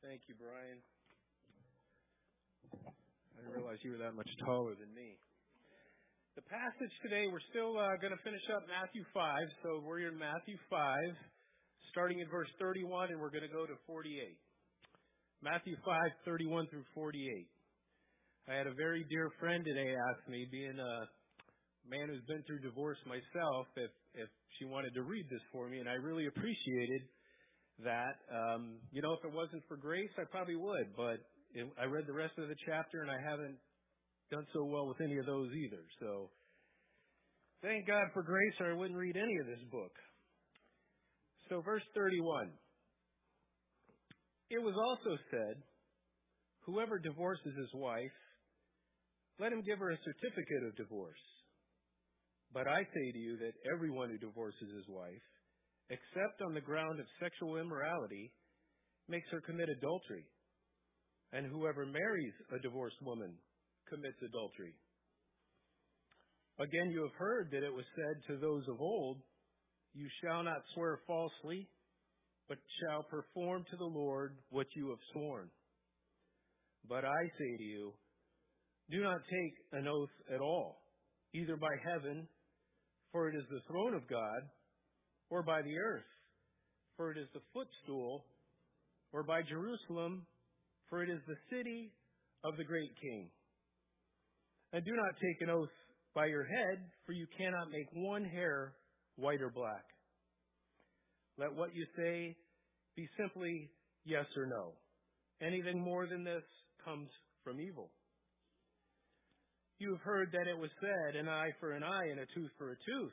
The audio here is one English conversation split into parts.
Thank you, Brian. I didn't realize you were that much taller than me. The passage today, we're still uh, going to finish up Matthew 5. So we're in Matthew 5, starting in verse 31, and we're going to go to 48. Matthew 5, 31 through 48. I had a very dear friend today ask me, being a man who's been through divorce myself, if, if she wanted to read this for me, and I really appreciated that. Um, you know, if it wasn't for grace, I probably would, but it, I read the rest of the chapter and I haven't done so well with any of those either. So thank God for grace, or I wouldn't read any of this book. So, verse 31. It was also said, Whoever divorces his wife, let him give her a certificate of divorce. But I say to you that everyone who divorces his wife, except on the ground of sexual immorality, makes her commit adultery. And whoever marries a divorced woman commits adultery. Again, you have heard that it was said to those of old, You shall not swear falsely, but shall perform to the Lord what you have sworn. But I say to you, do not take an oath at all, either by heaven, for it is the throne of God, or by the earth, for it is the footstool, or by Jerusalem, for it is the city of the great king. And do not take an oath by your head, for you cannot make one hair white or black. Let what you say be simply yes or no. Anything more than this comes from evil. You have heard that it was said, an eye for an eye and a tooth for a tooth.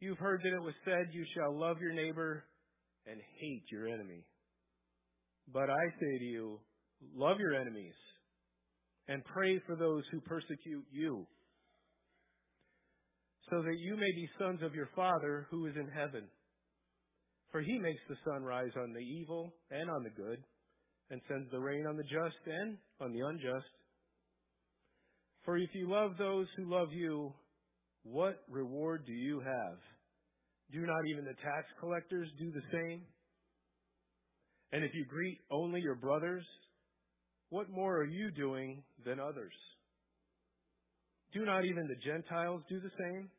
You've heard that it was said, You shall love your neighbor and hate your enemy. But I say to you, love your enemies and pray for those who persecute you, so that you may be sons of your Father who is in heaven. For he makes the sun rise on the evil and on the good, and sends the rain on the just and on the unjust. For if you love those who love you, what reward do you have? Do not even the tax collectors do the same? And if you greet only your brothers, what more are you doing than others? Do not even the Gentiles do the same?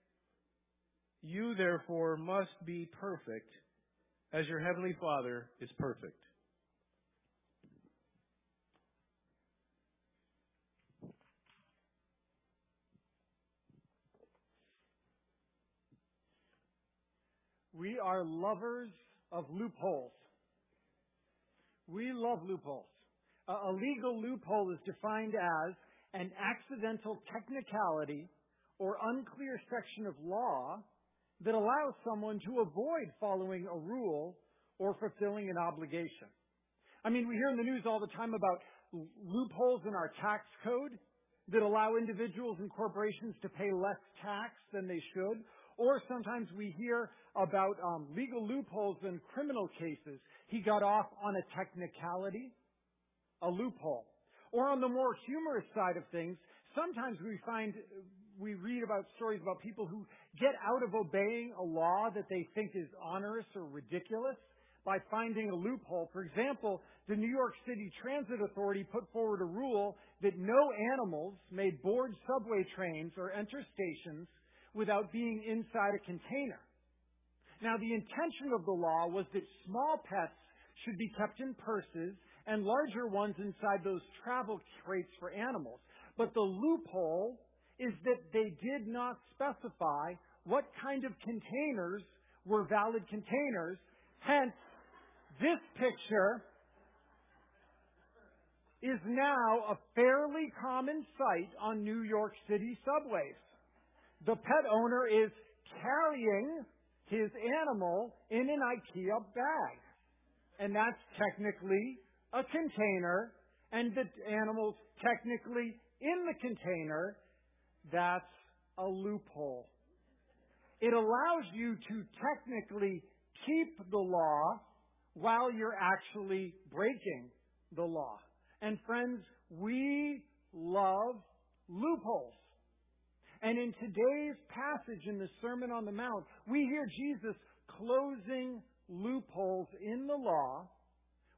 You therefore must be perfect as your heavenly Father is perfect. We are lovers of loopholes. We love loopholes. A legal loophole is defined as an accidental technicality or unclear section of law that allows someone to avoid following a rule or fulfilling an obligation. I mean, we hear in the news all the time about loopholes in our tax code that allow individuals and corporations to pay less tax than they should. Or sometimes we hear about um, legal loopholes in criminal cases. He got off on a technicality a loophole. Or on the more humorous side of things, sometimes we find, we read about stories about people who get out of obeying a law that they think is onerous or ridiculous by finding a loophole. For example, the New York City Transit Authority put forward a rule that no animals may board subway trains or enter stations without being inside a container. Now, the intention of the law was that small pets should be kept in purses and larger ones inside those travel crates for animals. But the loophole is that they did not specify what kind of containers were valid containers. Hence, this picture is now a fairly common sight on New York City subways. The pet owner is carrying his animal in an IKEA bag. and that's technically a container, and the animal's technically in the container, that's a loophole. It allows you to technically keep the law while you're actually breaking the law. And friends, we love loopholes. And in today's passage in the Sermon on the Mount, we hear Jesus closing loopholes in the law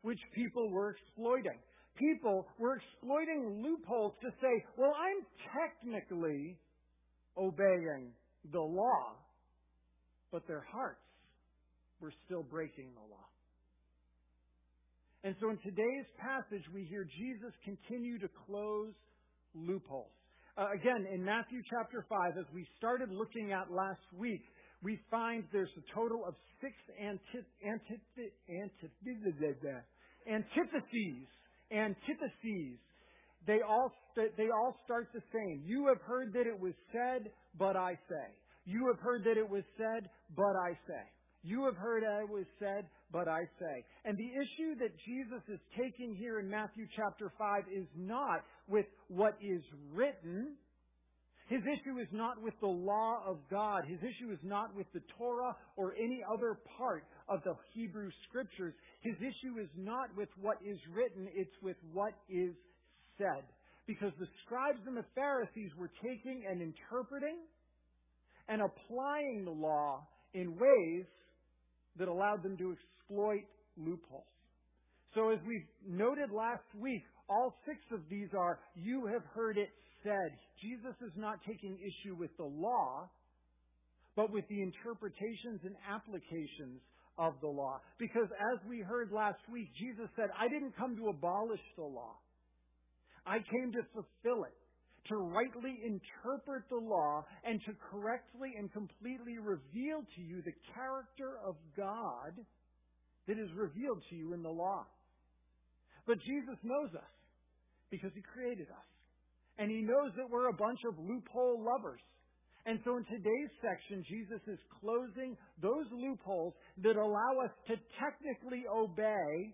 which people were exploiting. People were exploiting loopholes to say, well, I'm technically obeying the law, but their hearts were still breaking the law. And so in today's passage, we hear Jesus continue to close loopholes. Uh, again, in Matthew chapter 5, as we started looking at last week, we find there's a total of six antitheses. Antitheses. They all, they all start the same. You have heard that it was said, but I say. You have heard that it was said, but I say. You have heard I was said, but I say. And the issue that Jesus is taking here in Matthew chapter 5 is not with what is written. His issue is not with the law of God. His issue is not with the Torah or any other part of the Hebrew scriptures. His issue is not with what is written, it's with what is said. Because the scribes and the Pharisees were taking and interpreting and applying the law in ways that allowed them to exploit loopholes. So as we noted last week, all six of these are, you have heard it said. Jesus is not taking issue with the law, but with the interpretations and applications of the law. Because as we heard last week, Jesus said, I didn't come to abolish the law. I came to fulfill it to rightly interpret the law and to correctly and completely reveal to you the character of God that is revealed to you in the law. But Jesus knows us because He created us. And He knows that we're a bunch of loophole lovers. And so in today's section, Jesus is closing those loopholes that allow us to technically obey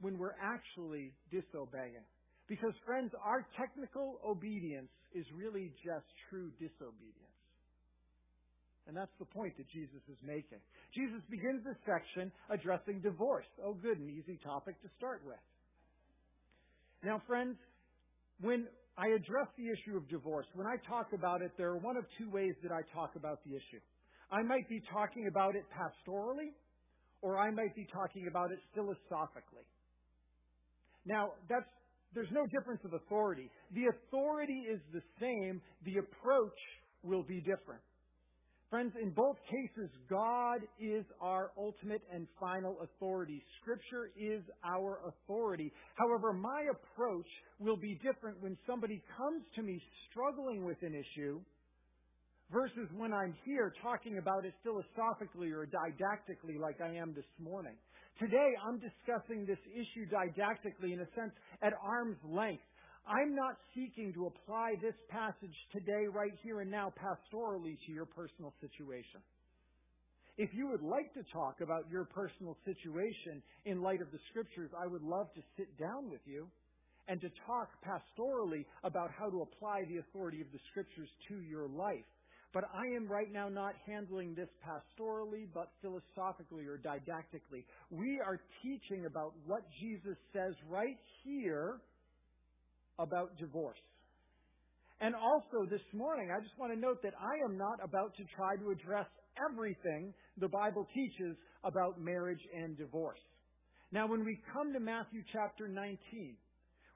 when we're actually disobeying. Because, friends, our technical obedience is really just true disobedience. And that's the point that Jesus is making. Jesus begins this section addressing divorce. Oh, good, an easy topic to start with. Now, friends, when I address the issue of divorce, when I talk about it, there are one of two ways that I talk about the issue. I might be talking about it pastorally, or I might be talking about it philosophically. Now, that's there's no difference of authority. The authority is the same, the approach will be different. Friends, in both cases, God is our ultimate and final authority. Scripture is our authority. However, my approach will be different when somebody comes to me struggling with an issue versus when I'm here talking about it philosophically or didactically like I am this morning. Today, I'm discussing this issue didactically, in a sense, at arm's length. I'm not seeking to apply this passage today, right here and now, pastorally to your personal situation. If you would like to talk about your personal situation in light of the scriptures, I would love to sit down with you and to talk pastorally about how to apply the authority of the scriptures to your life. But I am right now not handling this pastorally, but philosophically or didactically. We are teaching about what Jesus says right here about divorce. And also this morning, I just want to note that I am not about to try to address everything the Bible teaches about marriage and divorce. Now, when we come to Matthew chapter 19,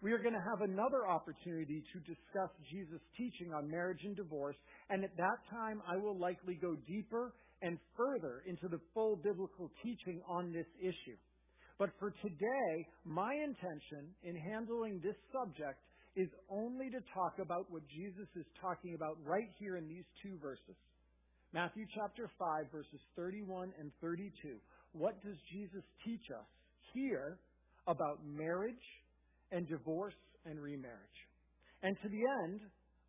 we are going to have another opportunity to discuss Jesus' teaching on marriage and divorce, and at that time I will likely go deeper and further into the full biblical teaching on this issue. But for today, my intention in handling this subject is only to talk about what Jesus is talking about right here in these two verses. Matthew chapter 5, verses 31 and 32. What does Jesus teach us here about marriage and divorce and remarriage. And to the end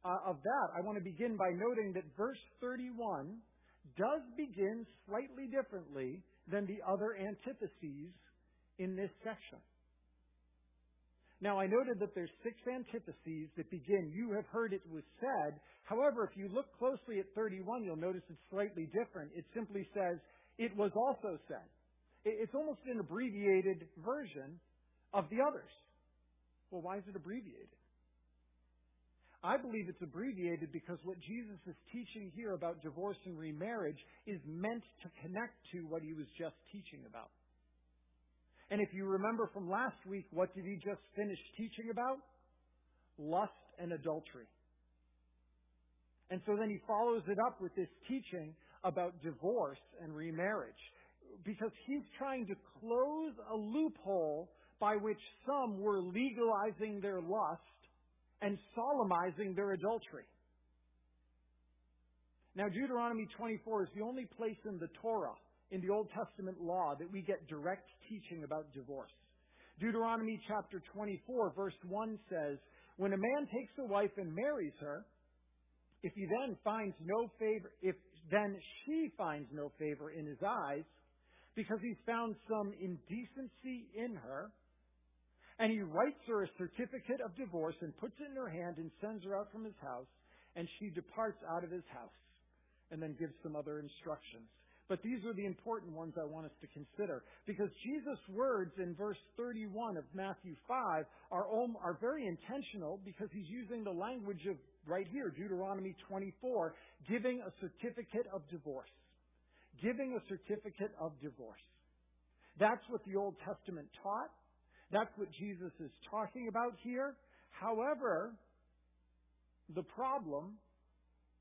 uh, of that, I want to begin by noting that verse 31 does begin slightly differently than the other antitheses in this section. Now, I noted that there's six antitheses that begin, You have heard it was said. However, if you look closely at 31, you'll notice it's slightly different. It simply says, It was also said. It's almost an abbreviated version of the others. Well, why is it abbreviated? I believe it's abbreviated because what Jesus is teaching here about divorce and remarriage is meant to connect to what he was just teaching about. And if you remember from last week, what did he just finish teaching about? Lust and adultery. And so then he follows it up with this teaching about divorce and remarriage because he's trying to close a loophole by which some were legalizing their lust and solemnizing their adultery. Now, Deuteronomy 24 is the only place in the Torah, in the Old Testament law, that we get direct teaching about divorce. Deuteronomy chapter 24, verse 1 says, When a man takes a wife and marries her, if he then finds no favor, if then she finds no favor in his eyes, because he's found some indecency in her, and he writes her a certificate of divorce and puts it in her hand and sends her out from his house. And she departs out of his house and then gives some other instructions. But these are the important ones I want us to consider. Because Jesus' words in verse 31 of Matthew 5 are, are very intentional because he's using the language of right here, Deuteronomy 24, giving a certificate of divorce. Giving a certificate of divorce. That's what the Old Testament taught. That's what Jesus is talking about here. However, the problem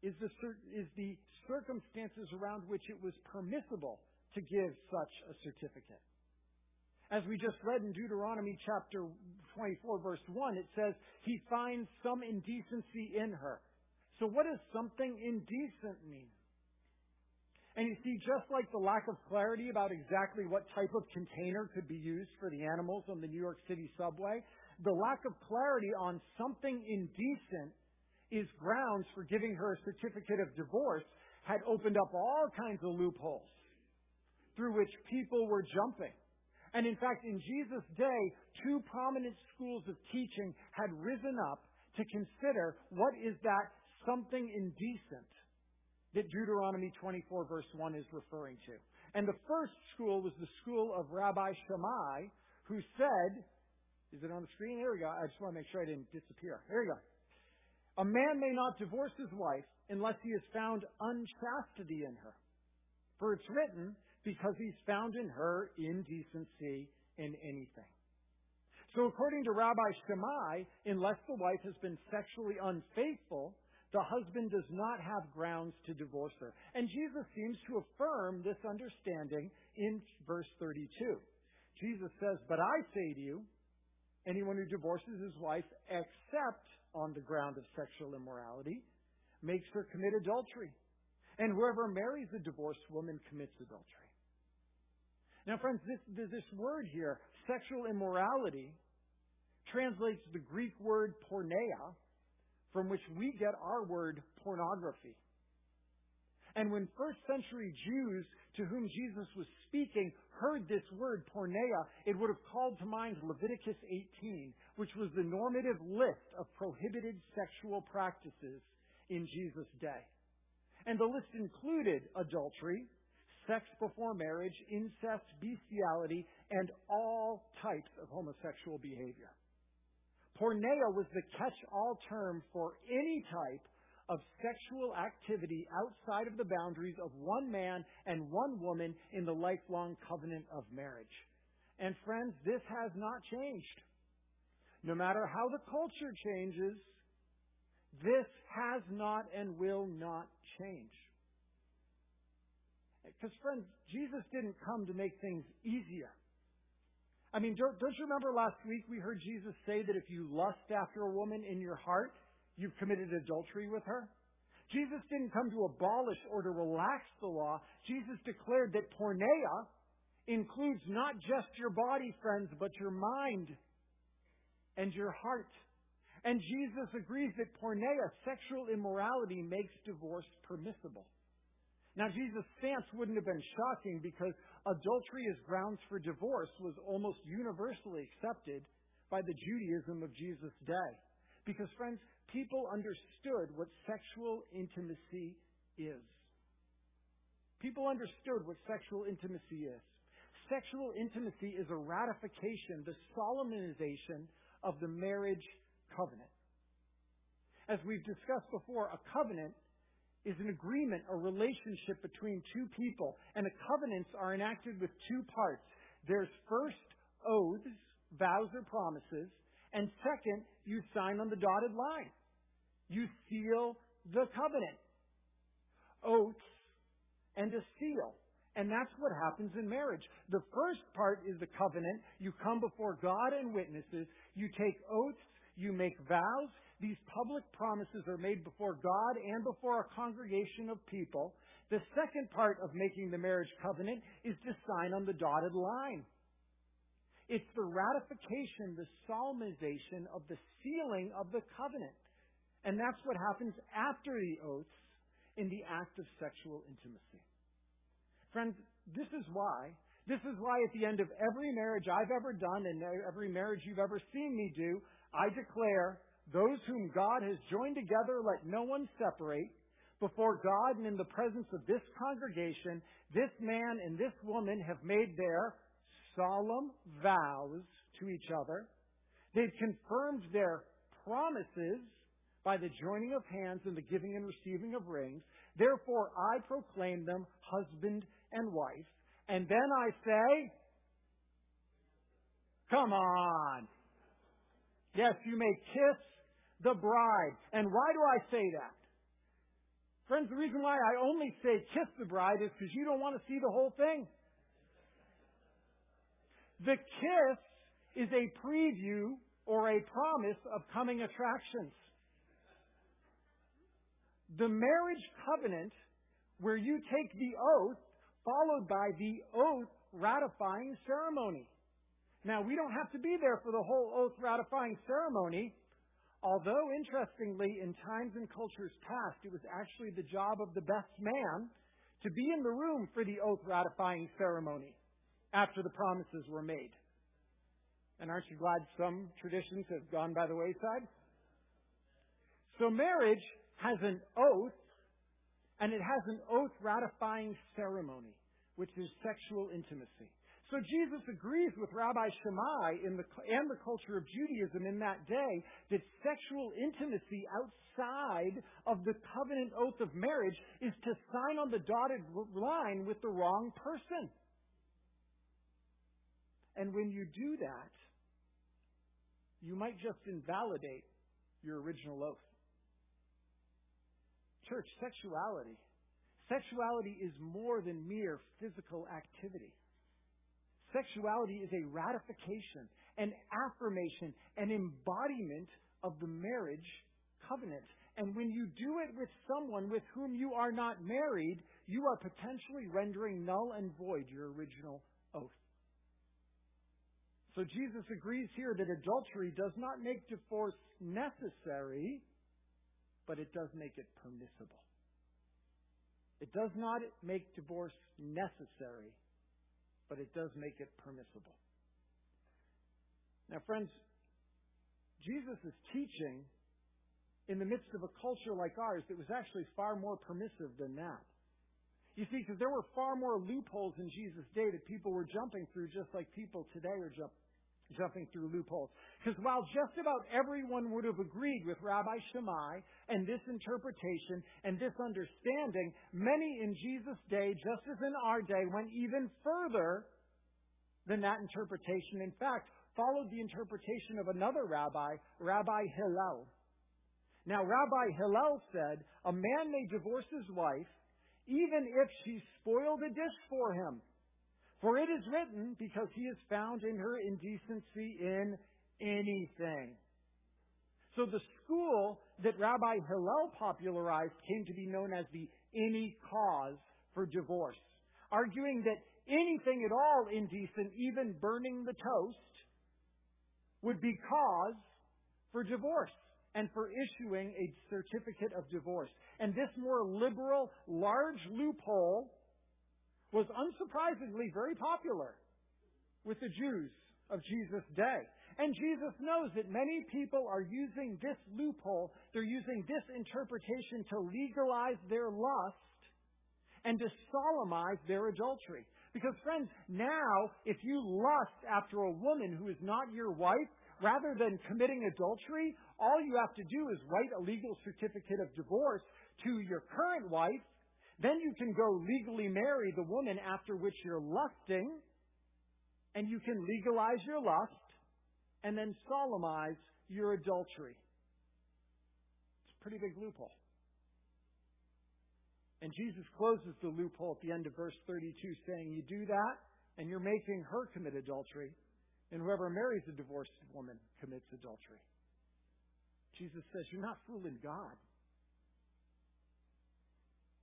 is the, is the circumstances around which it was permissible to give such a certificate. As we just read in Deuteronomy chapter 24, verse 1, it says, He finds some indecency in her. So, what does something indecent mean? And you see, just like the lack of clarity about exactly what type of container could be used for the animals on the New York City subway, the lack of clarity on something indecent is grounds for giving her a certificate of divorce had opened up all kinds of loopholes through which people were jumping. And in fact, in Jesus' day, two prominent schools of teaching had risen up to consider what is that something indecent that Deuteronomy 24 verse 1 is referring to. And the first school was the school of Rabbi Shammai, who said, is it on the screen? Here we go. I just want to make sure I didn't disappear. Here we go. A man may not divorce his wife unless he has found unchastity in her. For it's written, because he's found in her indecency in anything. So according to Rabbi Shammai, unless the wife has been sexually unfaithful, the husband does not have grounds to divorce her. And Jesus seems to affirm this understanding in verse 32. Jesus says, But I say to you, anyone who divorces his wife except on the ground of sexual immorality makes her commit adultery. And whoever marries a divorced woman commits adultery. Now, friends, this, this word here, sexual immorality, translates the Greek word porneia, from which we get our word pornography. And when first century Jews to whom Jesus was speaking heard this word porneia, it would have called to mind Leviticus 18, which was the normative list of prohibited sexual practices in Jesus' day. And the list included adultery, sex before marriage, incest, bestiality, and all types of homosexual behavior. Porneia was the catch-all term for any type of sexual activity outside of the boundaries of one man and one woman in the lifelong covenant of marriage. And friends, this has not changed. No matter how the culture changes, this has not and will not change. Because, friends, Jesus didn't come to make things easier. I mean, don't, don't you remember last week we heard Jesus say that if you lust after a woman in your heart, you've committed adultery with her? Jesus didn't come to abolish or to relax the law. Jesus declared that porneia includes not just your body, friends, but your mind and your heart. And Jesus agrees that porneia, sexual immorality, makes divorce permissible. Now, Jesus' stance wouldn't have been shocking because adultery as grounds for divorce was almost universally accepted by the Judaism of Jesus' day. Because, friends, people understood what sexual intimacy is. People understood what sexual intimacy is. Sexual intimacy is a ratification, the solemnization of the marriage covenant. As we've discussed before, a covenant is an agreement, a relationship between two people. And the covenants are enacted with two parts. There's first oaths, vows or promises, and second, you sign on the dotted line. You seal the covenant. Oaths and a seal. And that's what happens in marriage. The first part is the covenant. You come before God and witnesses. You take oaths. You make vows. These public promises are made before God and before a congregation of people. The second part of making the marriage covenant is to sign on the dotted line. It's the ratification, the solemnization of the sealing of the covenant. And that's what happens after the oaths in the act of sexual intimacy. Friends, this is why, this is why at the end of every marriage I've ever done and every marriage you've ever seen me do, I declare those whom God has joined together, let no one separate. Before God and in the presence of this congregation, this man and this woman have made their solemn vows to each other. They've confirmed their promises by the joining of hands and the giving and receiving of rings. Therefore, I proclaim them husband and wife. And then I say, Come on. Yes, you may kiss the bride. And why do I say that? Friends, the reason why I only say kiss the bride is because you don't want to see the whole thing. The kiss is a preview or a promise of coming attractions. The marriage covenant, where you take the oath, followed by the oath ratifying ceremony. Now, we don't have to be there for the whole oath ratifying ceremony, Although, interestingly, in times and cultures past, it was actually the job of the best man to be in the room for the oath ratifying ceremony after the promises were made. And aren't you glad some traditions have gone by the wayside? So marriage has an oath, and it has an oath ratifying ceremony, which is sexual intimacy. So Jesus agrees with Rabbi Shammai in the, and the culture of Judaism in that day that sexual intimacy outside of the covenant oath of marriage is to sign on the dotted line with the wrong person. And when you do that, you might just invalidate your original oath. Church, sexuality. Sexuality is more than mere physical activity. Sexuality is a ratification, an affirmation, an embodiment of the marriage covenant. And when you do it with someone with whom you are not married, you are potentially rendering null and void your original oath. So Jesus agrees here that adultery does not make divorce necessary, but it does make it permissible. It does not make divorce necessary, but it does make it permissible. Now, friends, Jesus is teaching in the midst of a culture like ours that was actually far more permissive than that. You see, because there were far more loopholes in Jesus' day that people were jumping through just like people today are jump, jumping through loopholes. Because while just about everyone would have agreed with Rabbi Shammai and this interpretation and this understanding, many in Jesus' day, just as in our day, went even further than that interpretation. In fact, followed the interpretation of another rabbi, Rabbi Hillel. Now, Rabbi Hillel said, a man may divorce his wife even if she spoiled a dish for him. For it is written, because he has found in her indecency in anything. So the school that Rabbi Hillel popularized came to be known as the any cause for divorce, arguing that anything at all indecent, even burning the toast, would be cause for divorce. and for issuing a certificate of divorce. And this more liberal, large loophole was unsurprisingly very popular with the Jews of Jesus' day. And Jesus knows that many people are using this loophole, they're using this interpretation to legalize their lust and to solemnize their adultery. Because friends, now, if you lust after a woman who is not your wife, rather than committing adultery, all you have to do is write a legal certificate of divorce to your current wife. Then you can go legally marry the woman after which you're lusting, and you can legalize your lust and then solemnize your adultery. It's a pretty big loophole. And Jesus closes the loophole at the end of verse 32 saying, You do that, and you're making her commit adultery, and whoever marries a divorced woman commits adultery. Jesus says, You're not fooling God.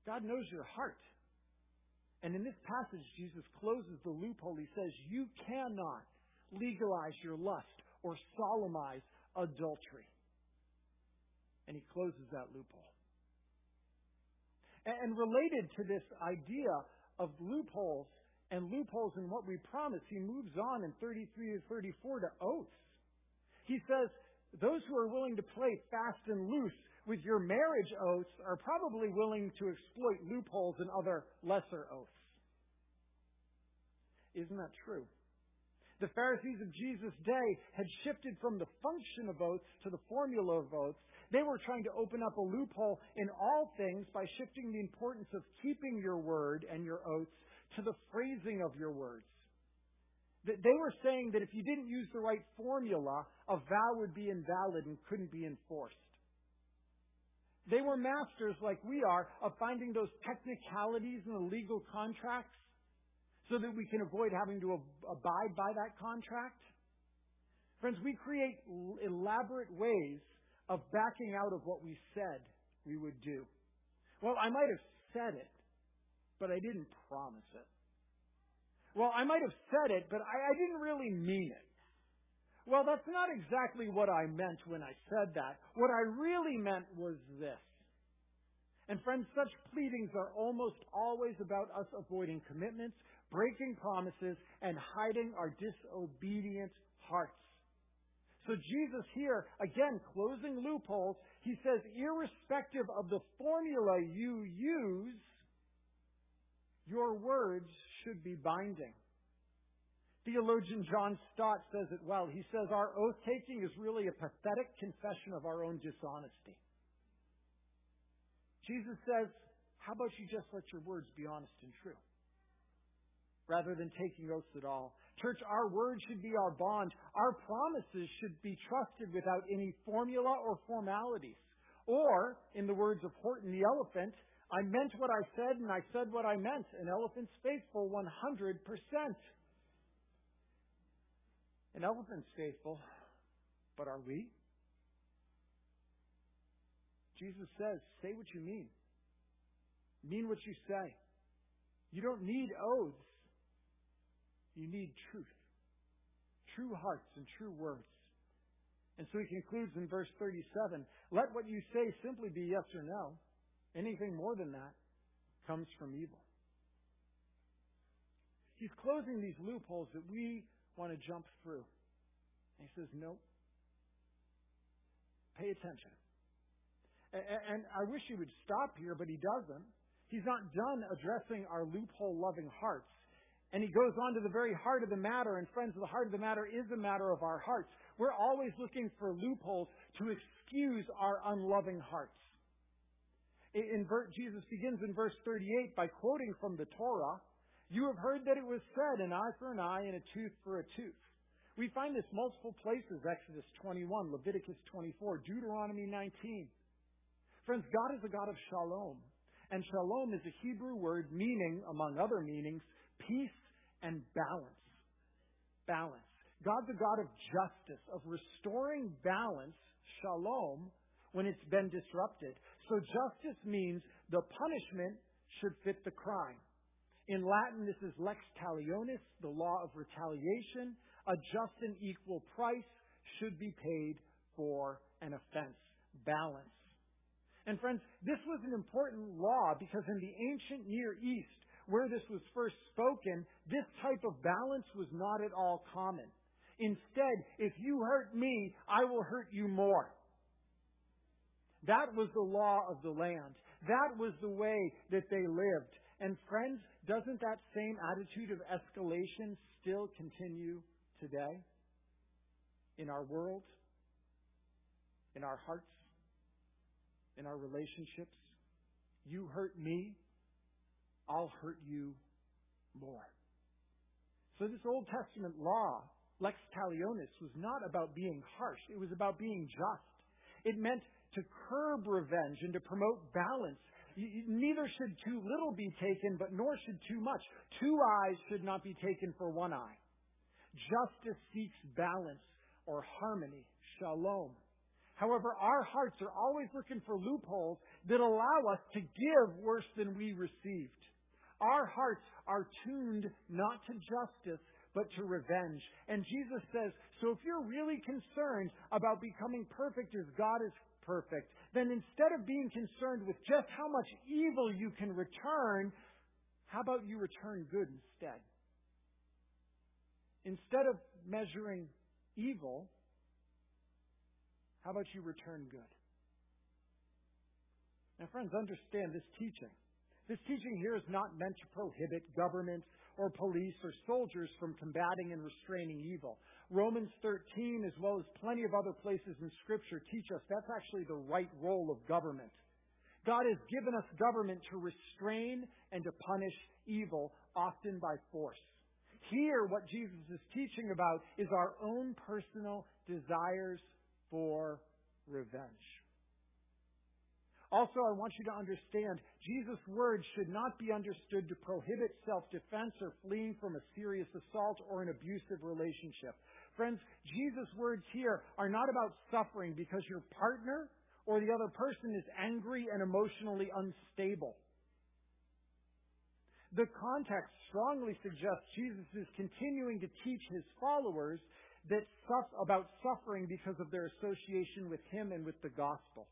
God knows your heart. And in this passage, Jesus closes the loophole. He says, You cannot legalize your lust or solemnize adultery. And he closes that loophole. And related to this idea of loopholes and loopholes in what we promise, he moves on in 33 to 34 to oaths. He says, those who are willing to play fast and loose with your marriage oaths are probably willing to exploit loopholes in other lesser oaths. Isn't that true? The Pharisees of Jesus' day had shifted from the function of oaths to the formula of oaths they were trying to open up a loophole in all things by shifting the importance of keeping your word and your oaths to the phrasing of your words. They were saying that if you didn't use the right formula, a vow would be invalid and couldn't be enforced. They were masters, like we are, of finding those technicalities in the legal contracts so that we can avoid having to abide by that contract. Friends, we create elaborate ways of backing out of what we said we would do. Well, I might have said it, but I didn't promise it. Well, I might have said it, but I, I didn't really mean it. Well, that's not exactly what I meant when I said that. What I really meant was this. And friends, such pleadings are almost always about us avoiding commitments, breaking promises, and hiding our disobedient hearts. So Jesus here, again, closing loopholes, he says, irrespective of the formula you use, your words should be binding. Theologian John Stott says it well. He says, Our oath taking is really a pathetic confession of our own dishonesty. Jesus says, How about you just let your words be honest and true? Rather than taking oaths at all. Church, our word should be our bond. Our promises should be trusted without any formula or formalities. Or, in the words of Horton the elephant, I meant what I said and I said what I meant. An elephant's faithful 100%. An elephant's faithful, but are we? Jesus says, say what you mean. Mean what you say. You don't need oaths you need truth. True hearts and true words. And so he concludes in verse 37 Let what you say simply be yes or no. Anything more than that comes from evil. He's closing these loopholes that we want to jump through. And he says, Nope. Pay attention. And I wish he would stop here, but he doesn't. He's not done addressing our loophole loving hearts. And he goes on to the very heart of the matter. And friends, the heart of the matter is a matter of our hearts. We're always looking for loopholes to excuse our unloving hearts. In, Jesus begins in verse 38 by quoting from the Torah, You have heard that it was said, an eye for an eye and a tooth for a tooth. We find this multiple places, Exodus 21, Leviticus 24, Deuteronomy 19. Friends, God is a God of shalom. And shalom is a Hebrew word meaning, among other meanings, peace and balance. Balance. God's a God of justice, of restoring balance, shalom, when it's been disrupted. So justice means the punishment should fit the crime. In Latin, this is lex talionis, the law of retaliation. A just and equal price should be paid for an offense. balance. And friends, this was an important law because in the ancient Near East, where this was first spoken, this type of balance was not at all common. Instead, if you hurt me, I will hurt you more. That was the law of the land. That was the way that they lived. And friends, doesn't that same attitude of escalation still continue today? In our world? In our hearts? In our relationships? You hurt me, I'll hurt you more. So this Old Testament law, lex talionis, was not about being harsh. It was about being just. It meant to curb revenge and to promote balance. Neither should too little be taken, but nor should too much. Two eyes should not be taken for one eye. Justice seeks balance or harmony, shalom. However, our hearts are always looking for loopholes that allow us to give worse than we received. Our hearts are tuned not to justice, but to revenge. And Jesus says, so if you're really concerned about becoming perfect as God is perfect, then instead of being concerned with just how much evil you can return, how about you return good instead? Instead of measuring evil, how about you return good? Now, friends, understand this teaching. This teaching here is not meant to prohibit governments or police or soldiers from combating and restraining evil. Romans 13, as well as plenty of other places in Scripture, teach us that's actually the right role of government. God has given us government to restrain and to punish evil, often by force. Here, what Jesus is teaching about is our own personal desires for revenge. Also, I want you to understand Jesus' words should not be understood to prohibit self-defense or fleeing from a serious assault or an abusive relationship. Friends, Jesus' words here are not about suffering because your partner or the other person is angry and emotionally unstable. The context strongly suggests Jesus is continuing to teach his followers that about suffering because of their association with him and with the gospel.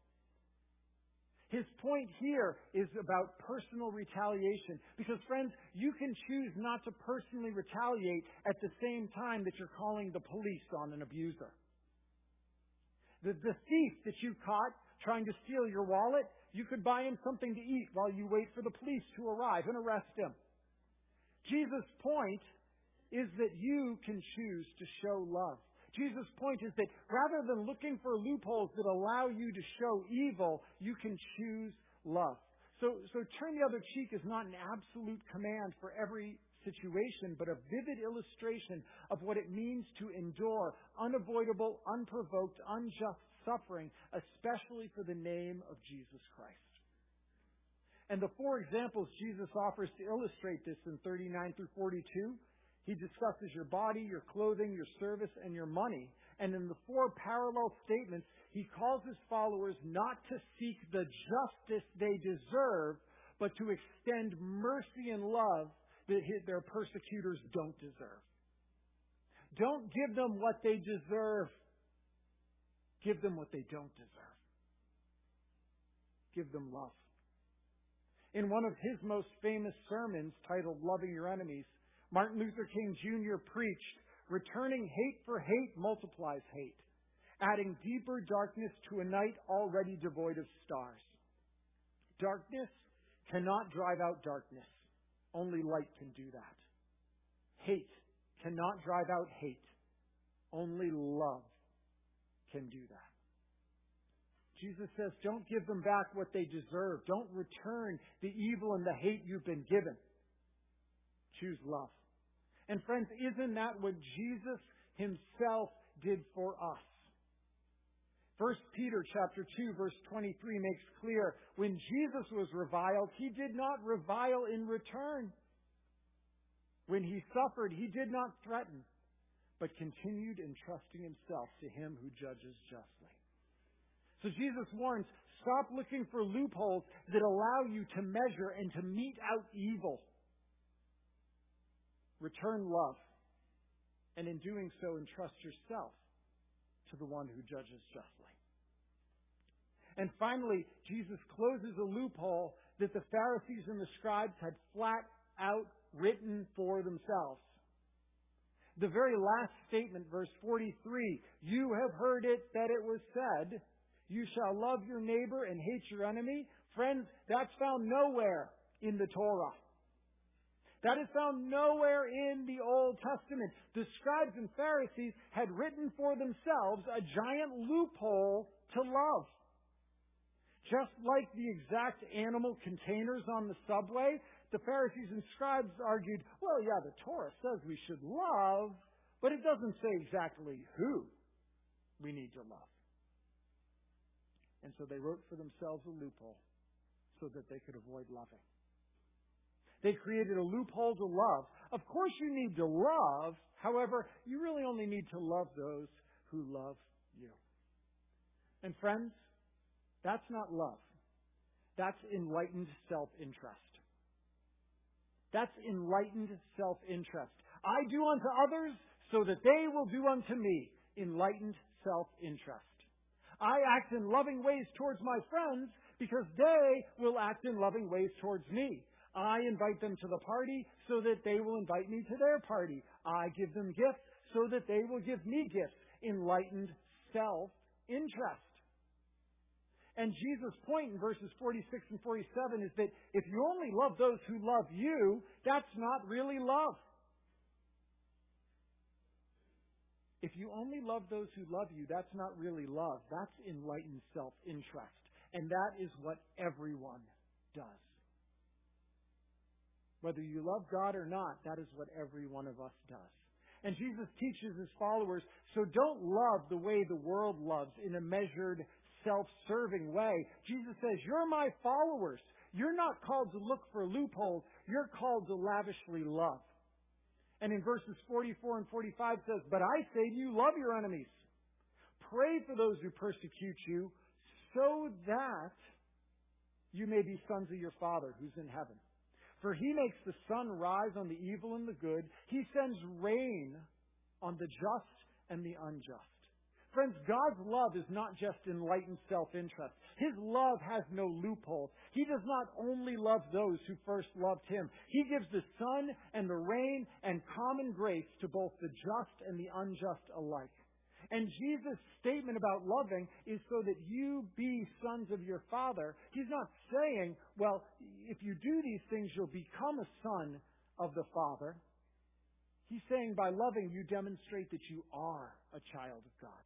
His point here is about personal retaliation. Because, friends, you can choose not to personally retaliate at the same time that you're calling the police on an abuser. The, the thief that you caught trying to steal your wallet, you could buy him something to eat while you wait for the police to arrive and arrest him. Jesus' point is that you can choose to show love. Jesus' point is that rather than looking for loopholes that allow you to show evil, you can choose love. So, so turn the other cheek is not an absolute command for every situation, but a vivid illustration of what it means to endure unavoidable, unprovoked, unjust suffering, especially for the name of Jesus Christ. And the four examples Jesus offers to illustrate this in 39 through 42 he discusses your body, your clothing, your service, and your money. And in the four parallel statements, he calls his followers not to seek the justice they deserve, but to extend mercy and love that their persecutors don't deserve. Don't give them what they deserve. Give them what they don't deserve. Give them love. In one of his most famous sermons titled Loving Your Enemies, Martin Luther King Jr. preached, returning hate for hate multiplies hate, adding deeper darkness to a night already devoid of stars. Darkness cannot drive out darkness. Only light can do that. Hate cannot drive out hate. Only love can do that. Jesus says, don't give them back what they deserve. Don't return the evil and the hate you've been given. Choose love. And friends, isn't that what Jesus himself did for us? 1 Peter chapter 2 verse 23 makes clear when Jesus was reviled, he did not revile in return. When he suffered, he did not threaten, but continued entrusting himself to him who judges justly. So Jesus warns, stop looking for loopholes that allow you to measure and to mete out evil. Return love. And in doing so, entrust yourself to the one who judges justly. And finally, Jesus closes a loophole that the Pharisees and the scribes had flat out written for themselves. The very last statement, verse 43, you have heard it that it was said, you shall love your neighbor and hate your enemy. Friends, that's found nowhere in the Torah. That is found nowhere in the Old Testament. The scribes and Pharisees had written for themselves a giant loophole to love. Just like the exact animal containers on the subway, the Pharisees and scribes argued, well, yeah, the Torah says we should love, but it doesn't say exactly who we need to love. And so they wrote for themselves a loophole so that they could avoid loving. They created a loophole to love. Of course you need to love. However, you really only need to love those who love you. And friends, that's not love. That's enlightened self-interest. That's enlightened self-interest. I do unto others so that they will do unto me. Enlightened self-interest. I act in loving ways towards my friends because they will act in loving ways towards me. I invite them to the party so that they will invite me to their party. I give them gifts so that they will give me gifts. Enlightened self-interest. And Jesus' point in verses 46 and 47 is that if you only love those who love you, that's not really love. If you only love those who love you, that's not really love. That's enlightened self-interest. And that is what everyone does. Whether you love God or not, that is what every one of us does. And Jesus teaches his followers, so don't love the way the world loves in a measured, self-serving way. Jesus says, you're my followers. You're not called to look for loopholes. You're called to lavishly love. And in verses 44 and 45 says, But I say to you, love your enemies. Pray for those who persecute you, so that you may be sons of your Father who's in heaven. For he makes the sun rise on the evil and the good. He sends rain on the just and the unjust. Friends, God's love is not just enlightened self-interest. His love has no loopholes. He does not only love those who first loved Him. He gives the sun and the rain and common grace to both the just and the unjust alike. And Jesus' statement about loving is so that you be sons of your Father. He's not saying, well, if you do these things, you'll become a son of the Father. He's saying by loving, you demonstrate that you are a child of God.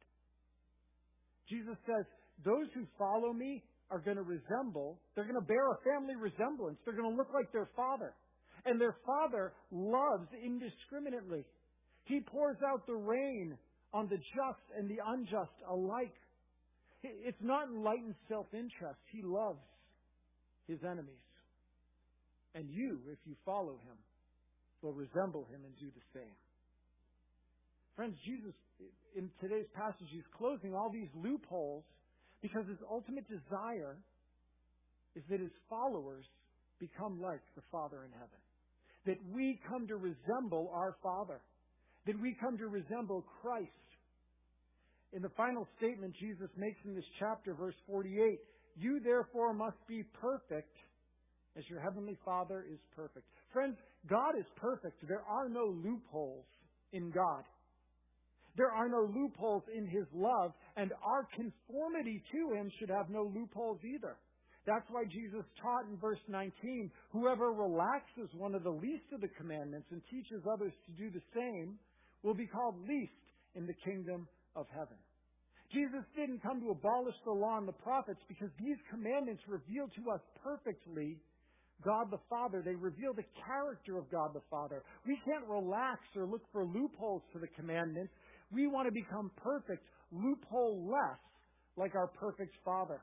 Jesus says, those who follow me are going to resemble, they're going to bear a family resemblance. They're going to look like their father. And their father loves indiscriminately. He pours out the rain on the just and the unjust alike. It's not enlightened self-interest. He loves his enemies. And you, if you follow him, will resemble him and do the same. Friends, Jesus, in today's passage, he's closing all these loopholes because his ultimate desire is that his followers become like the Father in heaven. That we come to resemble our Father that we come to resemble Christ. In the final statement Jesus makes in this chapter, verse 48, you therefore must be perfect as your heavenly Father is perfect. Friends, God is perfect. There are no loopholes in God. There are no loopholes in His love, and our conformity to Him should have no loopholes either. That's why Jesus taught in verse 19, whoever relaxes one of the least of the commandments and teaches others to do the same will be called least in the kingdom of heaven. Jesus didn't come to abolish the law and the prophets because these commandments reveal to us perfectly God the Father. They reveal the character of God the Father. We can't relax or look for loopholes to the commandments. We want to become perfect, loophole less, like our perfect Father.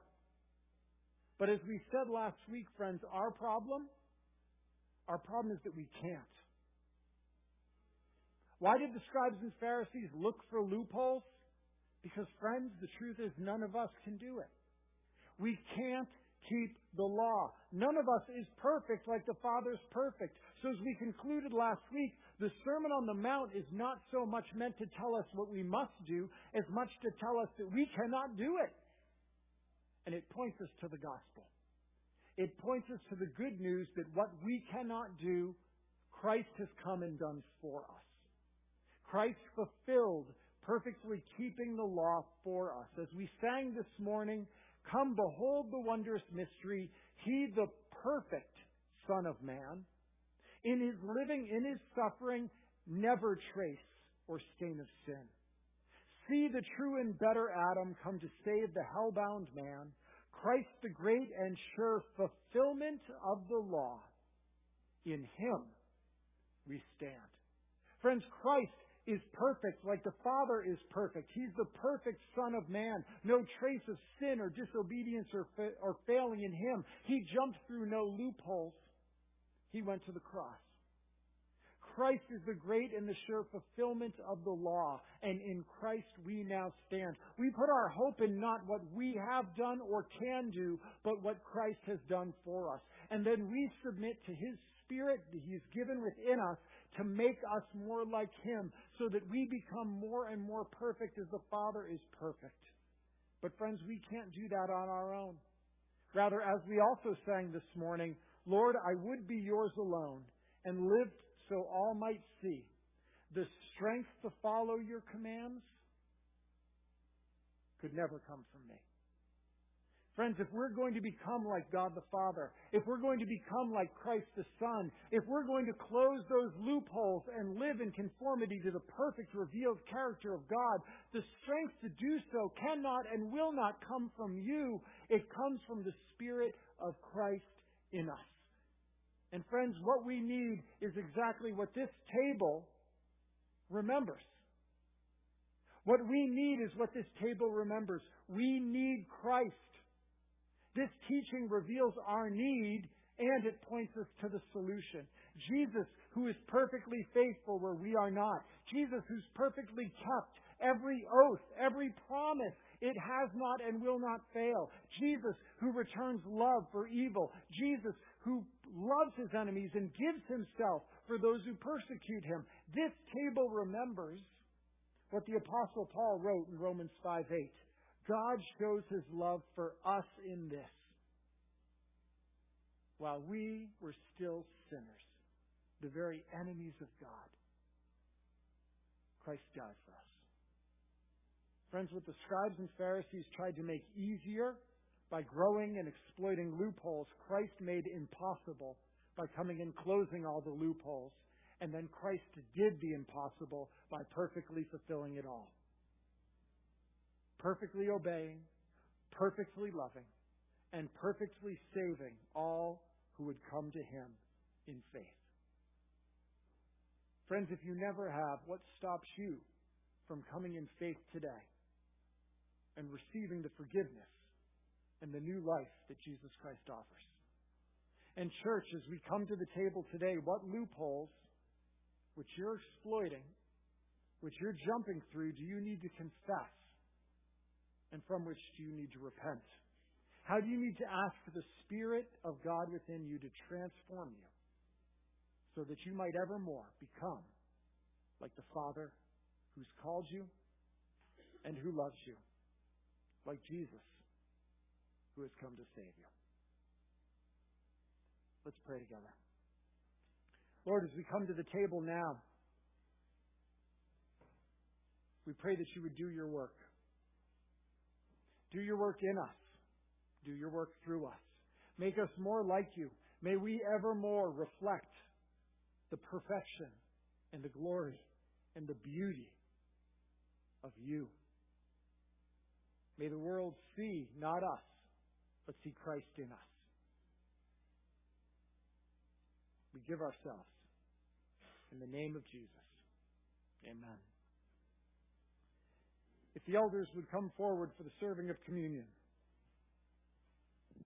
But as we said last week, friends, our problem, our problem is that we can't. Why did the scribes and Pharisees look for loopholes? Because, friends, the truth is none of us can do it. We can't keep the law. None of us is perfect like the Father's perfect. So as we concluded last week, the Sermon on the Mount is not so much meant to tell us what we must do as much to tell us that we cannot do it. And it points us to the gospel. It points us to the good news that what we cannot do, Christ has come and done for us. Christ fulfilled, perfectly keeping the law for us. As we sang this morning, Come behold the wondrous mystery. He, the perfect Son of Man, in his living, in his suffering, never trace or stain of sin. See the true and better Adam come to save the hell-bound man. Christ the great and sure fulfillment of the law. In him we stand. Friends, Christ is perfect like the Father is perfect. He's the perfect Son of Man. No trace of sin or disobedience or, fa- or failing in Him. He jumped through no loopholes. He went to the cross. Christ is the great and the sure fulfillment of the law, and in Christ we now stand. We put our hope in not what we have done or can do, but what Christ has done for us. And then we submit to His Spirit that He's given within us to make us more like Him so that we become more and more perfect as the Father is perfect. But friends, we can't do that on our own. Rather, as we also sang this morning, Lord, I would be yours alone and live so all might see the strength to follow your commands could never come from me. Friends, if we're going to become like God the Father, if we're going to become like Christ the Son, if we're going to close those loopholes and live in conformity to the perfect revealed character of God, the strength to do so cannot and will not come from you. It comes from the Spirit of Christ in us. And friends, what we need is exactly what this table remembers. What we need is what this table remembers. We need Christ. This teaching reveals our need and it points us to the solution. Jesus, who is perfectly faithful where we are not. Jesus, who's perfectly kept every oath, every promise. It has not and will not fail. Jesus, who returns love for evil. Jesus, who loves his enemies and gives himself for those who persecute him. This table remembers what the apostle Paul wrote in Romans 5 8. God shows his love for us in this. While we were still sinners, the very enemies of God, Christ died for us. Friends, what the scribes and Pharisees tried to make easier by growing and exploiting loopholes, Christ made impossible by coming and closing all the loopholes. And then Christ did the impossible by perfectly fulfilling it all. Perfectly obeying, perfectly loving, and perfectly saving all who would come to him in faith. Friends, if you never have, what stops you from coming in faith today and receiving the forgiveness and the new life that Jesus Christ offers. And church, as we come to the table today, what loopholes which you're exploiting, which you're jumping through, do you need to confess? And from which do you need to repent? How do you need to ask for the Spirit of God within you to transform you so that you might evermore become like the Father who's called you and who loves you, like Jesus who has come to save you. Let's pray together. Lord, as we come to the table now, we pray that you would do your work. Do your work in us. Do your work through us. Make us more like you. May we evermore reflect the perfection and the glory and the beauty of you. May the world see not us, but see Christ in us. We give ourselves in the name of Jesus. Amen. If the elders would come forward for the serving of communion.